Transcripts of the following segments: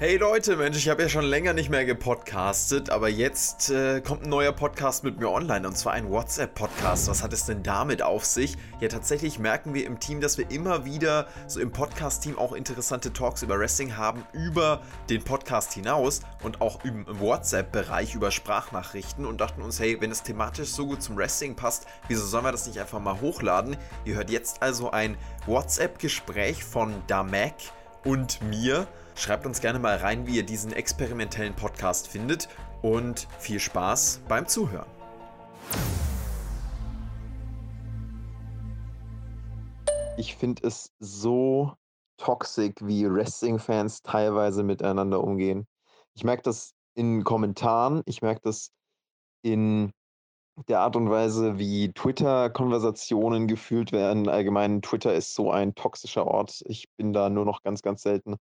Hey Leute, Mensch, ich habe ja schon länger nicht mehr gepodcastet, aber jetzt äh, kommt ein neuer Podcast mit mir online und zwar ein WhatsApp-Podcast. Was hat es denn damit auf sich? Ja, tatsächlich merken wir im Team, dass wir immer wieder so im Podcast-Team auch interessante Talks über Wrestling haben, über den Podcast hinaus und auch im WhatsApp-Bereich über Sprachnachrichten und dachten uns, hey, wenn es thematisch so gut zum Wrestling passt, wieso sollen wir das nicht einfach mal hochladen? Ihr hört jetzt also ein WhatsApp-Gespräch von Damek und mir. Schreibt uns gerne mal rein, wie ihr diesen experimentellen Podcast findet und viel Spaß beim Zuhören. Ich finde es so toxisch, wie Wrestling-Fans teilweise miteinander umgehen. Ich merke das in Kommentaren, ich merke das in der Art und Weise, wie Twitter-Konversationen gefühlt werden. Allgemein, Twitter ist so ein toxischer Ort. Ich bin da nur noch ganz, ganz selten.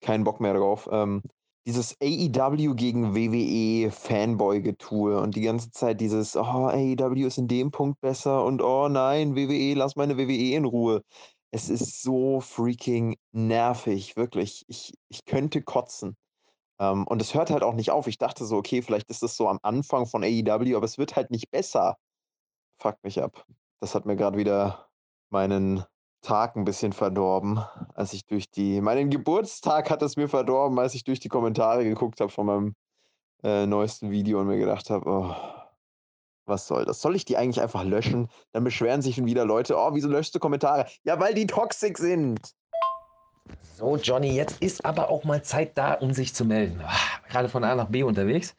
Keinen Bock mehr drauf. Ähm, dieses AEW gegen WWE Fanboy-Getue und die ganze Zeit dieses, oh, AEW ist in dem Punkt besser und oh nein, WWE, lass meine WWE in Ruhe. Es ist so freaking nervig, wirklich. Ich, ich könnte kotzen. Ähm, und es hört halt auch nicht auf. Ich dachte so, okay, vielleicht ist das so am Anfang von AEW, aber es wird halt nicht besser. Fuck mich ab. Das hat mir gerade wieder meinen Tag ein bisschen verdorben, als ich durch die. Meinen Geburtstag hat es mir verdorben, als ich durch die Kommentare geguckt habe von meinem äh, neuesten Video und mir gedacht habe, oh, was soll das? Soll ich die eigentlich einfach löschen? Dann beschweren sich schon wieder Leute, oh, wieso löschst du Kommentare? Ja, weil die toxisch sind. So, Johnny, jetzt ist aber auch mal Zeit da, um sich zu melden. Ah, gerade von A nach B unterwegs.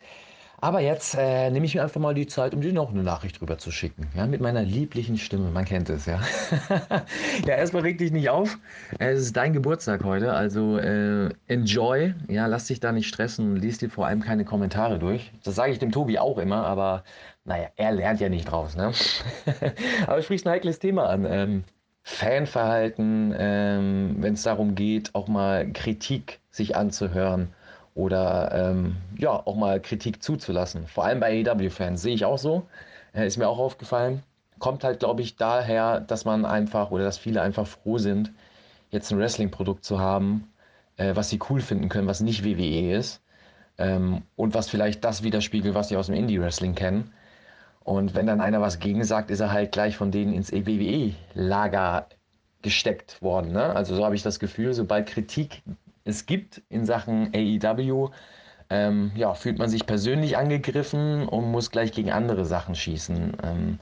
Aber jetzt äh, nehme ich mir einfach mal die Zeit, um dir noch eine Nachricht rüber zu schicken. Ja, mit meiner lieblichen Stimme. Man kennt es, ja. ja, erstmal reg dich nicht auf. Es ist dein Geburtstag heute, also äh, enjoy. Ja, lass dich da nicht stressen und lies dir vor allem keine Kommentare durch. Das sage ich dem Tobi auch immer, aber naja, er lernt ja nicht draus, ne? aber sprichst ein heikles Thema an. Ähm, Fanverhalten, ähm, wenn es darum geht, auch mal Kritik sich anzuhören oder ähm, ja, auch mal Kritik zuzulassen. Vor allem bei AEW-Fans sehe ich auch so, äh, ist mir auch aufgefallen. Kommt halt, glaube ich, daher, dass man einfach oder dass viele einfach froh sind, jetzt ein Wrestling-Produkt zu haben, äh, was sie cool finden können, was nicht WWE ist ähm, und was vielleicht das widerspiegelt, was sie aus dem Indie-Wrestling kennen. Und wenn dann einer was gegen sagt, ist er halt gleich von denen ins WWE-Lager gesteckt worden. Ne? Also so habe ich das Gefühl, sobald Kritik es gibt in Sachen AEW, ähm, ja, fühlt man sich persönlich angegriffen und muss gleich gegen andere Sachen schießen. Ähm,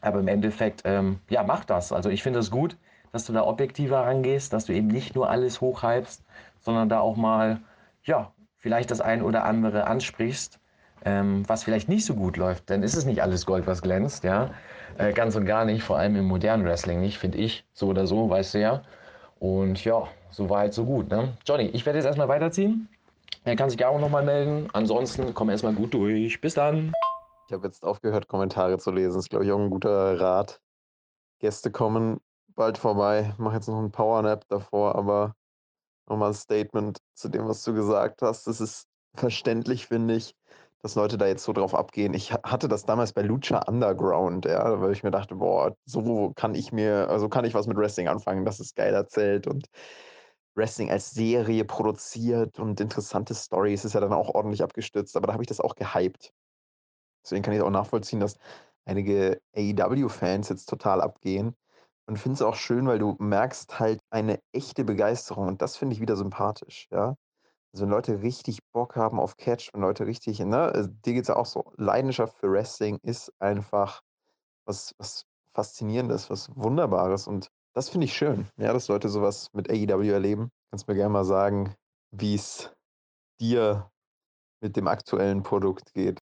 aber im Endeffekt, ähm, ja, mach das. Also ich finde es das gut, dass du da objektiver rangehst, dass du eben nicht nur alles hochhypst, sondern da auch mal, ja, vielleicht das ein oder andere ansprichst ähm, was vielleicht nicht so gut läuft, dann ist es nicht alles Gold, was glänzt, ja. Äh, ganz und gar nicht, vor allem im modernen Wrestling nicht, finde ich. So oder so, weißt du ja. Und ja, so weit, so gut. Ne? Johnny, ich werde jetzt erstmal weiterziehen. Er kann sich auch nochmal melden. Ansonsten komm erstmal gut durch. Bis dann. Ich habe jetzt aufgehört, Kommentare zu lesen. Das ist, glaube ich, auch ein guter Rat. Gäste kommen bald vorbei. Ich mache jetzt noch einen Powernap davor, aber nochmal ein Statement zu dem, was du gesagt hast. Das ist verständlich, finde ich dass Leute da jetzt so drauf abgehen. Ich hatte das damals bei Lucha Underground, ja, weil ich mir dachte, boah, so kann ich mir, also kann ich was mit Wrestling anfangen, das ist geil erzählt und Wrestling als Serie produziert und interessante Stories ist ja dann auch ordentlich abgestürzt, aber da habe ich das auch gehypt. Deswegen kann ich auch nachvollziehen, dass einige AEW-Fans jetzt total abgehen und finde es auch schön, weil du merkst halt eine echte Begeisterung und das finde ich wieder sympathisch, ja. Also wenn Leute richtig Bock haben auf Catch, wenn Leute richtig, ne, also dir geht es ja auch so, Leidenschaft für Wrestling ist einfach was, was Faszinierendes, was Wunderbares und das finde ich schön, ja, dass Leute sowas mit AEW erleben. Kannst mir gerne mal sagen, wie es dir mit dem aktuellen Produkt geht.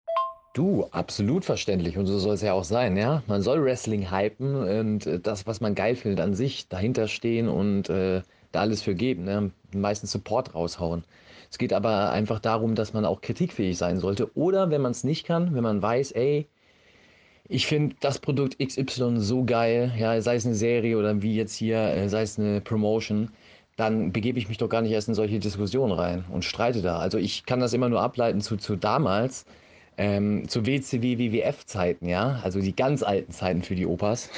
Du, absolut verständlich und so soll es ja auch sein, ja. Man soll Wrestling hypen und äh, das, was man geil findet an sich, dahinter stehen und äh, da alles für geben, ne? meistens Support raushauen. Es geht aber einfach darum, dass man auch kritikfähig sein sollte. Oder wenn man es nicht kann, wenn man weiß, ey, ich finde das Produkt XY so geil, ja, sei es eine Serie oder wie jetzt hier, äh, sei es eine Promotion, dann begebe ich mich doch gar nicht erst in solche Diskussionen rein und streite da. Also ich kann das immer nur ableiten zu, zu damals, ähm, zu WCW, WWF-Zeiten, ja, also die ganz alten Zeiten für die Opas.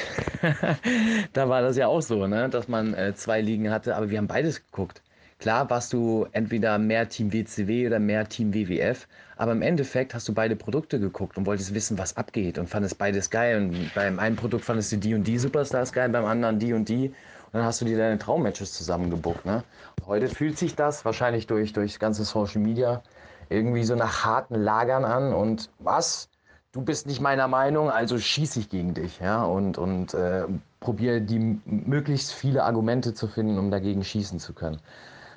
da war das ja auch so, ne, dass man äh, zwei Ligen hatte, aber wir haben beides geguckt Klar warst du entweder mehr Team WCW oder mehr Team WWF, aber im Endeffekt hast du beide Produkte geguckt und wolltest wissen, was abgeht und fandest beides geil. Und beim einen Produkt fandest du die und die Superstars geil, beim anderen die und die. Und dann hast du dir deine Traummatches zusammengebuckt. Ne? heute fühlt sich das wahrscheinlich durch, durch ganze Social Media irgendwie so nach harten Lagern an und was? Du bist nicht meiner Meinung, also schieße ich gegen dich, ja, und, und äh, probiere die möglichst viele Argumente zu finden, um dagegen schießen zu können.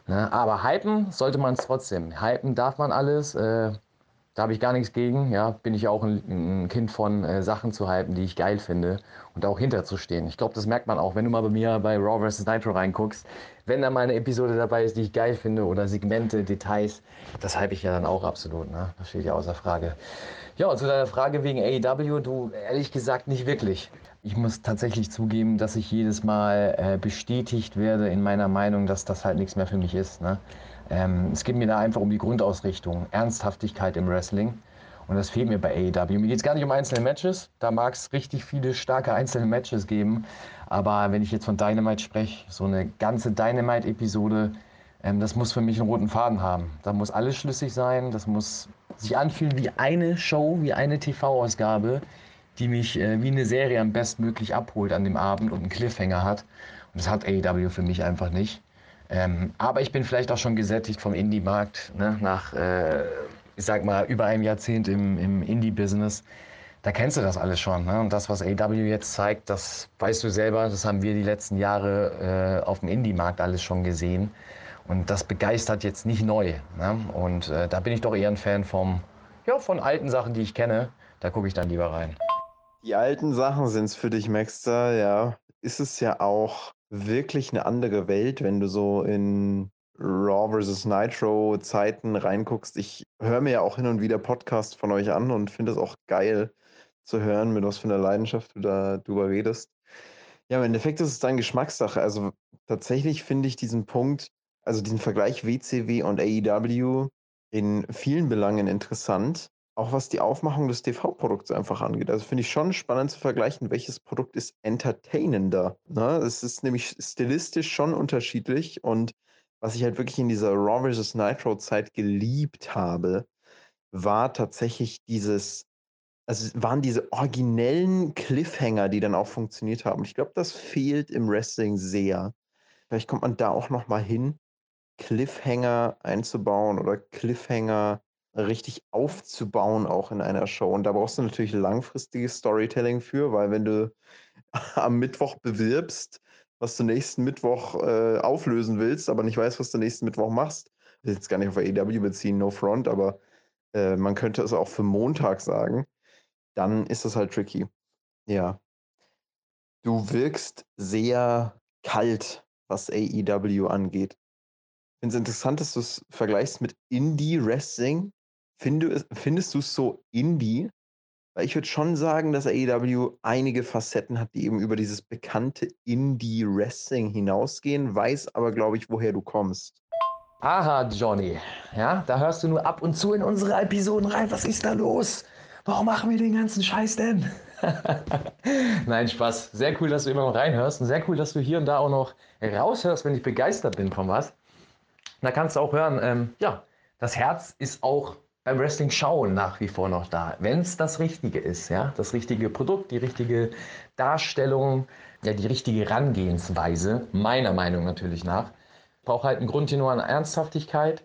Ne? Aber hypen sollte man es trotzdem. Hypen darf man alles. Äh, da habe ich gar nichts gegen. Ja, bin ich auch ein, ein Kind von äh, Sachen zu hypen, die ich geil finde und auch hinterzustehen. Ich glaube, das merkt man auch, wenn du mal bei mir bei Raw vs. Nitro reinguckst. Wenn da mal eine Episode dabei ist, die ich geil finde oder Segmente, Details, das hype ich ja dann auch absolut. Ne? Das steht ja außer Frage. Ja, und zu deiner Frage wegen AEW, du ehrlich gesagt nicht wirklich. Ich muss tatsächlich zugeben, dass ich jedes Mal äh, bestätigt werde in meiner Meinung, dass das halt nichts mehr für mich ist. Ne? Ähm, es geht mir da einfach um die Grundausrichtung, Ernsthaftigkeit im Wrestling. Und das fehlt mir bei AEW. Mir geht es gar nicht um einzelne Matches. Da mag es richtig viele starke einzelne Matches geben. Aber wenn ich jetzt von Dynamite spreche, so eine ganze Dynamite-Episode, ähm, das muss für mich einen roten Faden haben. Da muss alles schlüssig sein. Das muss sich anfühlen wie eine Show, wie eine TV-Ausgabe, die mich äh, wie eine Serie am bestmöglich abholt an dem Abend und einen Cliffhanger hat. Und das hat AEW für mich einfach nicht. Ähm, aber ich bin vielleicht auch schon gesättigt vom Indie-Markt, ne? nach, äh, ich sag mal, über einem Jahrzehnt im, im Indie-Business. Da kennst du das alles schon. Ne? Und das, was AW jetzt zeigt, das weißt du selber, das haben wir die letzten Jahre äh, auf dem Indie-Markt alles schon gesehen. Und das begeistert jetzt nicht neu. Ne? Und äh, da bin ich doch eher ein Fan vom, ja, von alten Sachen, die ich kenne. Da gucke ich dann lieber rein. Die alten Sachen sind es für dich, Maxter, ja. Ist es ja auch wirklich eine andere Welt, wenn du so in Raw vs. Nitro Zeiten reinguckst. Ich höre mir ja auch hin und wieder Podcasts von euch an und finde es auch geil zu hören, mit was für einer Leidenschaft du da drüber redest. Ja, im Endeffekt ist es dann Geschmackssache. Also tatsächlich finde ich diesen Punkt, also diesen Vergleich WCW und AEW in vielen Belangen interessant auch was die Aufmachung des TV-Produkts einfach angeht. Also finde ich schon spannend zu vergleichen, welches Produkt ist entertainender. Ne? Es ist nämlich stilistisch schon unterschiedlich und was ich halt wirklich in dieser Raw vs. Nitro-Zeit geliebt habe, war tatsächlich dieses, also waren diese originellen Cliffhanger, die dann auch funktioniert haben. Ich glaube, das fehlt im Wrestling sehr. Vielleicht kommt man da auch noch mal hin, Cliffhanger einzubauen oder Cliffhanger richtig aufzubauen, auch in einer Show. Und da brauchst du natürlich langfristiges Storytelling für, weil wenn du am Mittwoch bewirbst, was du nächsten Mittwoch äh, auflösen willst, aber nicht weißt, was du nächsten Mittwoch machst, will jetzt gar nicht auf AEW beziehen, no front, aber äh, man könnte es auch für Montag sagen, dann ist das halt tricky. Ja. Du wirkst sehr kalt, was AEW angeht. Ich finde es interessant, dass du es vergleichst mit Indie-Wrestling, Finde, findest du es so Indie? Weil ich würde schon sagen, dass AEW einige Facetten hat, die eben über dieses bekannte Indie-Wrestling hinausgehen, weiß aber, glaube ich, woher du kommst. Aha, Johnny. Ja, da hörst du nur ab und zu in unsere Episoden rein. Was ist da los? Warum machen wir den ganzen Scheiß denn? Nein, Spaß. Sehr cool, dass du immer noch reinhörst und sehr cool, dass du hier und da auch noch raushörst, wenn ich begeistert bin von was. Da kannst du auch hören, ähm, ja, das Herz ist auch Wrestling schauen nach wie vor noch da, wenn es das Richtige ist, ja, das richtige Produkt, die richtige Darstellung, ja, die richtige Herangehensweise, meiner Meinung natürlich nach, braucht halt einen Grund hier nur an Ernsthaftigkeit.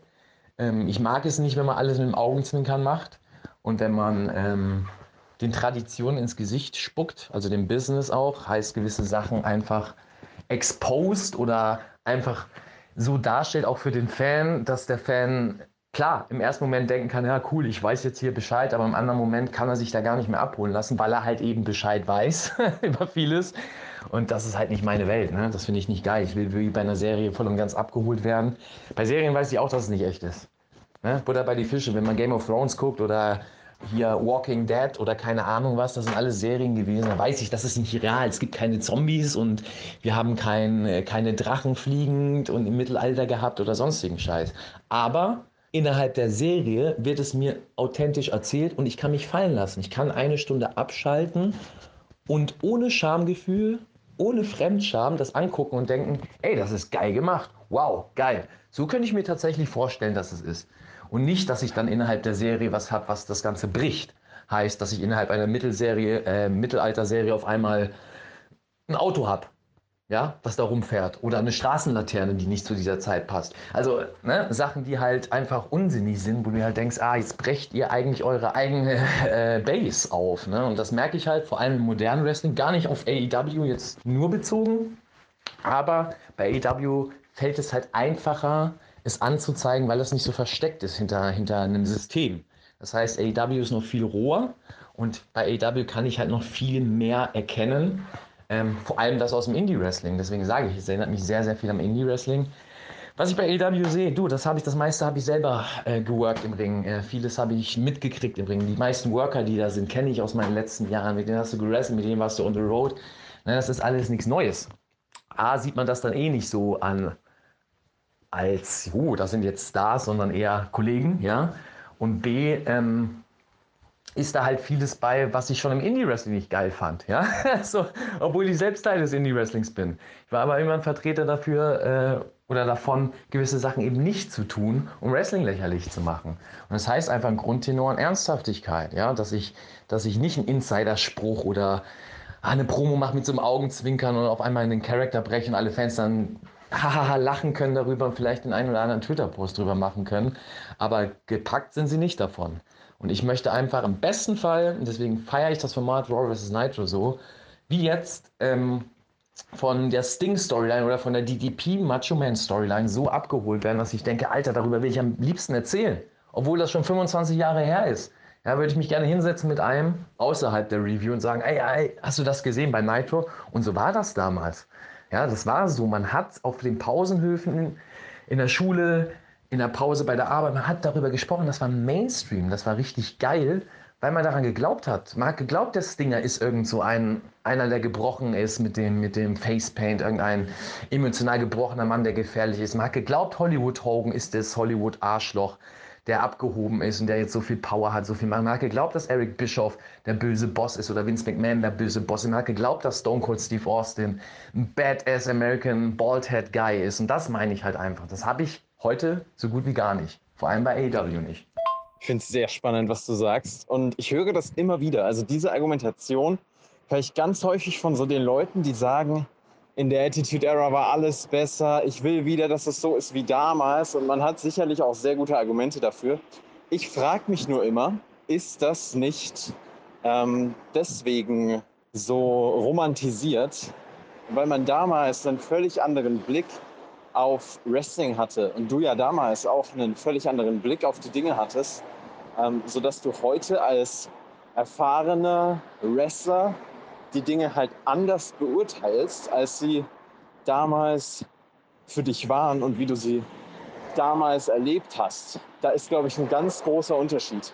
Ähm, ich mag es nicht, wenn man alles mit dem Augenzwinkern macht und wenn man ähm, den Traditionen ins Gesicht spuckt, also dem Business auch, heißt gewisse Sachen einfach exposed oder einfach so darstellt, auch für den Fan, dass der Fan klar im ersten Moment denken kann, ja cool, ich weiß jetzt hier Bescheid, aber im anderen Moment kann er sich da gar nicht mehr abholen lassen, weil er halt eben Bescheid weiß über vieles. Und das ist halt nicht meine Welt. Ne? Das finde ich nicht geil. Ich will wie bei einer Serie voll und ganz abgeholt werden. Bei Serien weiß ich auch, dass es nicht echt ist. Ne? Butter bei die Fische, wenn man Game of Thrones guckt oder hier Walking Dead oder keine Ahnung was, das sind alles Serien gewesen. Da weiß ich, das ist nicht real. Es gibt keine Zombies und wir haben kein, äh, keine Drachen fliegend und im Mittelalter gehabt oder sonstigen Scheiß. Aber innerhalb der Serie wird es mir authentisch erzählt und ich kann mich fallen lassen. Ich kann eine Stunde abschalten und ohne Schamgefühl, ohne Fremdscham das angucken und denken, ey, das ist geil gemacht. wow, geil. So könnte ich mir tatsächlich vorstellen, dass es ist. Und nicht, dass ich dann innerhalb der Serie was habe, was das Ganze bricht. Heißt, dass ich innerhalb einer Mittelserie, äh, Mittelalterserie auf einmal ein Auto habe, ja, was da rumfährt. Oder eine Straßenlaterne, die nicht zu dieser Zeit passt. Also ne, Sachen, die halt einfach unsinnig sind, wo du halt denkst, ah, jetzt brecht ihr eigentlich eure eigene äh, Base auf. Ne? Und das merke ich halt vor allem im modernen Wrestling, gar nicht auf AEW jetzt nur bezogen. Aber bei AEW fällt es halt einfacher, es anzuzeigen, weil es nicht so versteckt ist hinter, hinter einem System. Das heißt, AEW ist noch viel roher und bei AEW kann ich halt noch viel mehr erkennen, ähm, vor allem das aus dem Indie-Wrestling. Deswegen sage ich, es erinnert mich sehr, sehr viel am Indie-Wrestling. Was ich bei AEW sehe, du, das habe ich, das meiste habe ich selber äh, geworkt im Ring. Äh, vieles habe ich mitgekriegt im Ring. Die meisten Worker, die da sind, kenne ich aus meinen letzten Jahren. Mit denen hast du gerestelt, mit denen warst du on the road. Ne, das ist alles nichts Neues. A, sieht man das dann eh nicht so an, als, oh, das sind jetzt Stars, sondern eher Kollegen, ja. Und B, ähm, ist da halt vieles bei, was ich schon im Indie-Wrestling nicht geil fand. Ja? so, obwohl ich selbst Teil des Indie-Wrestlings bin. Ich war aber immer ein Vertreter dafür äh, oder davon, gewisse Sachen eben nicht zu tun, um Wrestling lächerlich zu machen. Und das heißt einfach ein Grundtenor an Ernsthaftigkeit. Ja? Dass, ich, dass ich nicht einen Insiderspruch oder ah, eine Promo mache mit so einem Augenzwinkern und auf einmal in den Charakter breche und alle Fans dann hahaha lachen können darüber und vielleicht den einen oder anderen Twitter-Post drüber machen können. Aber gepackt sind sie nicht davon. Und ich möchte einfach im besten Fall, und deswegen feiere ich das Format Raw vs. Nitro so, wie jetzt ähm, von der Sting-Storyline oder von der DDP Macho Man-Storyline so abgeholt werden, dass ich denke, Alter, darüber will ich am liebsten erzählen. Obwohl das schon 25 Jahre her ist. Ja, würde ich mich gerne hinsetzen mit einem außerhalb der Review und sagen, ey, ey, hast du das gesehen bei Nitro? Und so war das damals. Ja, das war so. Man hat auf den Pausenhöfen in der Schule in der Pause bei der Arbeit, man hat darüber gesprochen, das war Mainstream, das war richtig geil, weil man daran geglaubt hat. Man hat geglaubt, der Stinger ist irgend so ein, einer, der gebrochen ist mit dem, mit dem Facepaint, irgendein emotional gebrochener Mann, der gefährlich ist. Man hat geglaubt, Hollywood Hogan ist das Hollywood Arschloch, der abgehoben ist und der jetzt so viel Power hat, so viel Macht. Man hat geglaubt, dass Eric Bischoff der böse Boss ist oder Vince McMahon der böse Boss. Man hat geglaubt, dass Stone Cold Steve Austin ein Badass American Baldhead Guy ist. Und das meine ich halt einfach. Das habe ich Heute so gut wie gar nicht. Vor allem bei AEW nicht. Ich finde es sehr spannend, was du sagst. Und ich höre das immer wieder. Also diese Argumentation höre ich ganz häufig von so den Leuten, die sagen, in der Attitude Era war alles besser. Ich will wieder, dass es so ist wie damals. Und man hat sicherlich auch sehr gute Argumente dafür. Ich frage mich nur immer, ist das nicht ähm, deswegen so romantisiert, weil man damals einen völlig anderen Blick auf Wrestling hatte und du ja damals auch einen völlig anderen Blick auf die Dinge hattest, ähm, sodass du heute als erfahrener Wrestler die Dinge halt anders beurteilst, als sie damals für dich waren und wie du sie damals erlebt hast. Da ist, glaube ich, ein ganz großer Unterschied.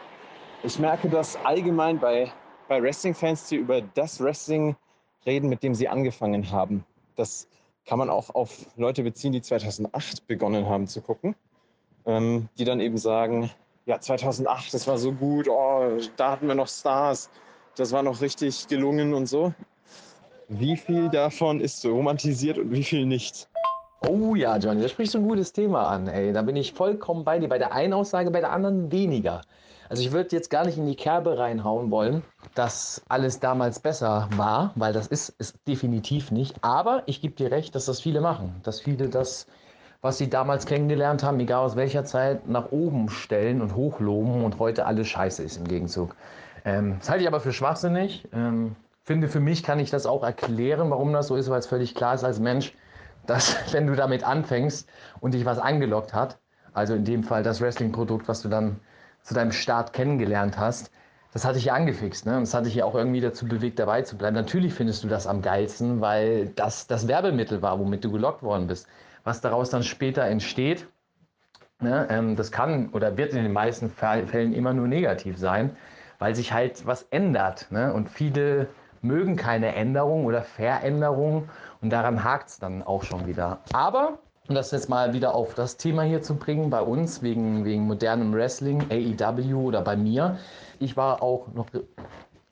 Ich merke das allgemein bei, bei Wrestling-Fans, die über das Wrestling reden, mit dem sie angefangen haben. Das kann man auch auf Leute beziehen, die 2008 begonnen haben zu gucken, ähm, die dann eben sagen, ja, 2008, das war so gut, oh, da hatten wir noch Stars, das war noch richtig gelungen und so. Wie viel davon ist so romantisiert und wie viel nicht? Oh ja, Johnny, da sprichst du ein gutes Thema an. Ey, da bin ich vollkommen bei dir. Bei der einen Aussage, bei der anderen weniger. Also ich würde jetzt gar nicht in die Kerbe reinhauen wollen, dass alles damals besser war, weil das ist es definitiv nicht. Aber ich gebe dir recht, dass das viele machen. Dass viele das, was sie damals kennengelernt haben, egal aus welcher Zeit, nach oben stellen und hochloben und heute alles scheiße ist im Gegenzug. Ähm, das halte ich aber für schwachsinnig. Ähm, finde, für mich kann ich das auch erklären, warum das so ist, weil es völlig klar ist als Mensch, dass wenn du damit anfängst und dich was angelockt hat, also in dem Fall das Wrestling-Produkt, was du dann zu deinem Start kennengelernt hast, das hatte ich ja angefixt. Ne? Und das hatte ich ja auch irgendwie dazu bewegt, dabei zu bleiben. Natürlich findest du das am geilsten, weil das das Werbemittel war, womit du gelockt worden bist. Was daraus dann später entsteht, ne, ähm, das kann oder wird in den meisten Fällen immer nur negativ sein, weil sich halt was ändert. Ne? Und viele mögen keine Änderung oder Veränderung und daran hakt es dann auch schon wieder. Aber um das jetzt mal wieder auf das Thema hier zu bringen, bei uns wegen, wegen modernem Wrestling, AEW oder bei mir. Ich war auch noch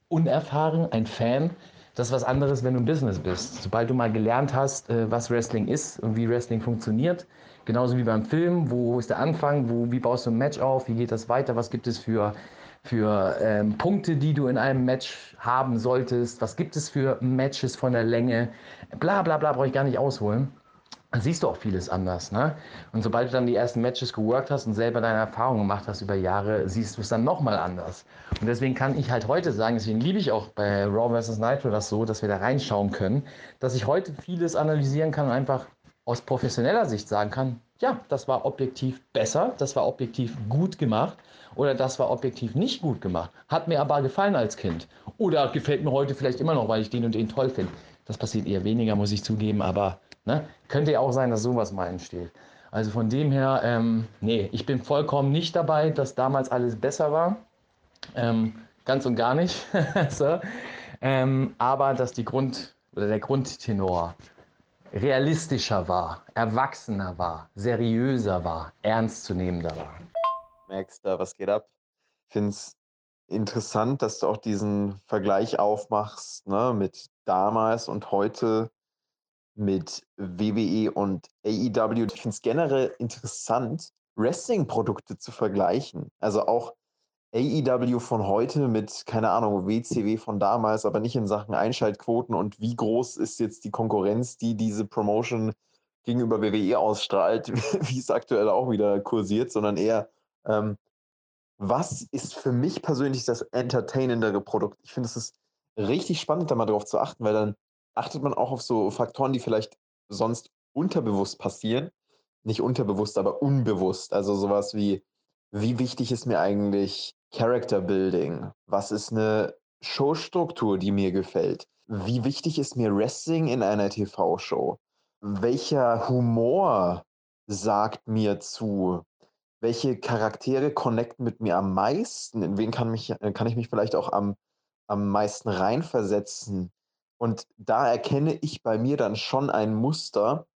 unerfahren, ein Fan. Das ist was anderes, wenn du im Business bist. Sobald du mal gelernt hast, äh, was Wrestling ist und wie Wrestling funktioniert, Genauso wie beim Film, wo ist der Anfang, wo, wie baust du ein Match auf, wie geht das weiter, was gibt es für, für ähm, Punkte, die du in einem Match haben solltest, was gibt es für Matches von der Länge, bla bla bla, brauche ich gar nicht ausholen dann siehst du auch vieles anders. Ne? Und sobald du dann die ersten Matches geworkt hast und selber deine Erfahrungen gemacht hast über Jahre, siehst du es dann nochmal anders. Und deswegen kann ich halt heute sagen, deswegen liebe ich auch bei Raw vs. Nitro das so, dass wir da reinschauen können, dass ich heute vieles analysieren kann und einfach aus professioneller Sicht sagen kann, ja, das war objektiv besser, das war objektiv gut gemacht oder das war objektiv nicht gut gemacht. Hat mir aber gefallen als Kind. Oder gefällt mir heute vielleicht immer noch, weil ich den und den toll finde. Das passiert eher weniger, muss ich zugeben, aber Ne? Könnte ja auch sein, dass sowas mal entsteht. Also von dem her, ähm, nee, ich bin vollkommen nicht dabei, dass damals alles besser war. Ähm, ganz und gar nicht. so. ähm, aber dass die Grund oder der Grundtenor realistischer war, erwachsener war, seriöser war, ernstzunehmender war. Merkst du, was geht ab? Finde es interessant, dass du auch diesen Vergleich aufmachst ne, mit damals und heute mit WWE und AEW. Ich finde es generell interessant, Wrestling-Produkte zu vergleichen. Also auch AEW von heute mit, keine Ahnung, WCW von damals, aber nicht in Sachen Einschaltquoten und wie groß ist jetzt die Konkurrenz, die diese Promotion gegenüber WWE ausstrahlt, wie es aktuell auch wieder kursiert, sondern eher, ähm, was ist für mich persönlich das entertainendere Produkt? Ich finde, es ist richtig spannend, da mal drauf zu achten, weil dann achtet man auch auf so Faktoren, die vielleicht sonst unterbewusst passieren. Nicht unterbewusst, aber unbewusst. Also sowas wie, wie wichtig ist mir eigentlich Character Building? Was ist eine Showstruktur, die mir gefällt? Wie wichtig ist mir Wrestling in einer TV-Show? Welcher Humor sagt mir zu? Welche Charaktere connecten mit mir am meisten? In wen kann, mich, kann ich mich vielleicht auch am, am meisten reinversetzen? Und da erkenne ich bei mir dann schon ein Muster,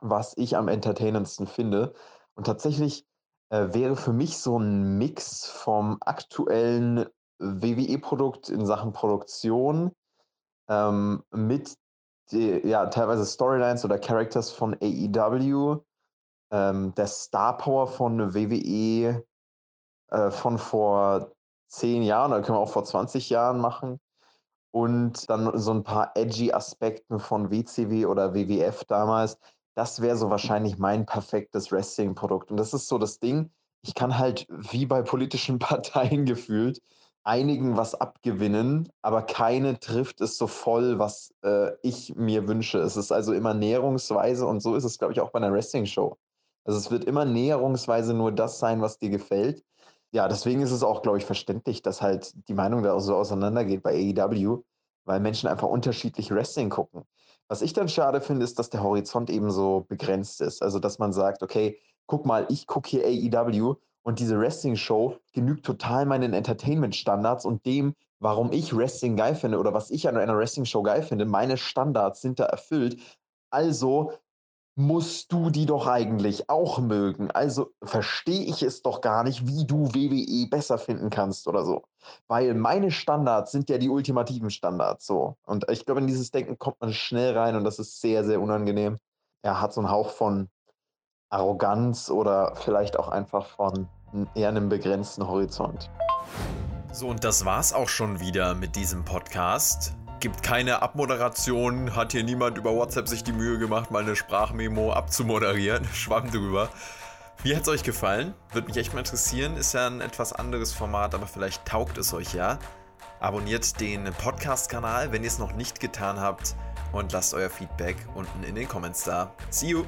was ich am entertainendsten finde. Und tatsächlich äh, wäre für mich so ein Mix vom aktuellen WWE-Produkt in Sachen Produktion ähm, mit die, ja, teilweise Storylines oder Characters von AEW, ähm, der Star Power von WWE äh, von vor zehn Jahren, oder können wir auch vor 20 Jahren machen und dann so ein paar edgy Aspekten von WCW oder WWF damals. Das wäre so wahrscheinlich mein perfektes Wrestling-Produkt. Und das ist so das Ding. Ich kann halt wie bei politischen Parteien gefühlt einigen was abgewinnen, aber keine trifft es so voll, was äh, ich mir wünsche. Es ist also immer näherungsweise und so ist es, glaube ich, auch bei einer Wrestling-Show. Also es wird immer näherungsweise nur das sein, was dir gefällt. Ja, deswegen ist es auch, glaube ich, verständlich, dass halt die Meinung da so auseinandergeht bei AEW, weil Menschen einfach unterschiedlich Wrestling gucken. Was ich dann schade finde, ist, dass der Horizont eben so begrenzt ist. Also, dass man sagt, okay, guck mal, ich gucke hier AEW und diese Wrestling-Show genügt total meinen Entertainment-Standards und dem, warum ich Wrestling geil finde oder was ich an einer Wrestling-Show geil finde. Meine Standards sind da erfüllt. Also musst du die doch eigentlich auch mögen. Also verstehe ich es doch gar nicht, wie du WWE besser finden kannst oder so. Weil meine Standards sind ja die ultimativen Standards so. Und ich glaube, in dieses Denken kommt man schnell rein und das ist sehr, sehr unangenehm. Er hat so einen Hauch von Arroganz oder vielleicht auch einfach von eher einem begrenzten Horizont. So, und das war's auch schon wieder mit diesem Podcast gibt keine Abmoderation, hat hier niemand über WhatsApp sich die Mühe gemacht, mal eine Sprachmemo abzumoderieren. Schwamm drüber. Wie hat es euch gefallen? Würde mich echt mal interessieren. Ist ja ein etwas anderes Format, aber vielleicht taugt es euch ja. Abonniert den Podcast-Kanal, wenn ihr es noch nicht getan habt. Und lasst euer Feedback unten in den Comments da. See you!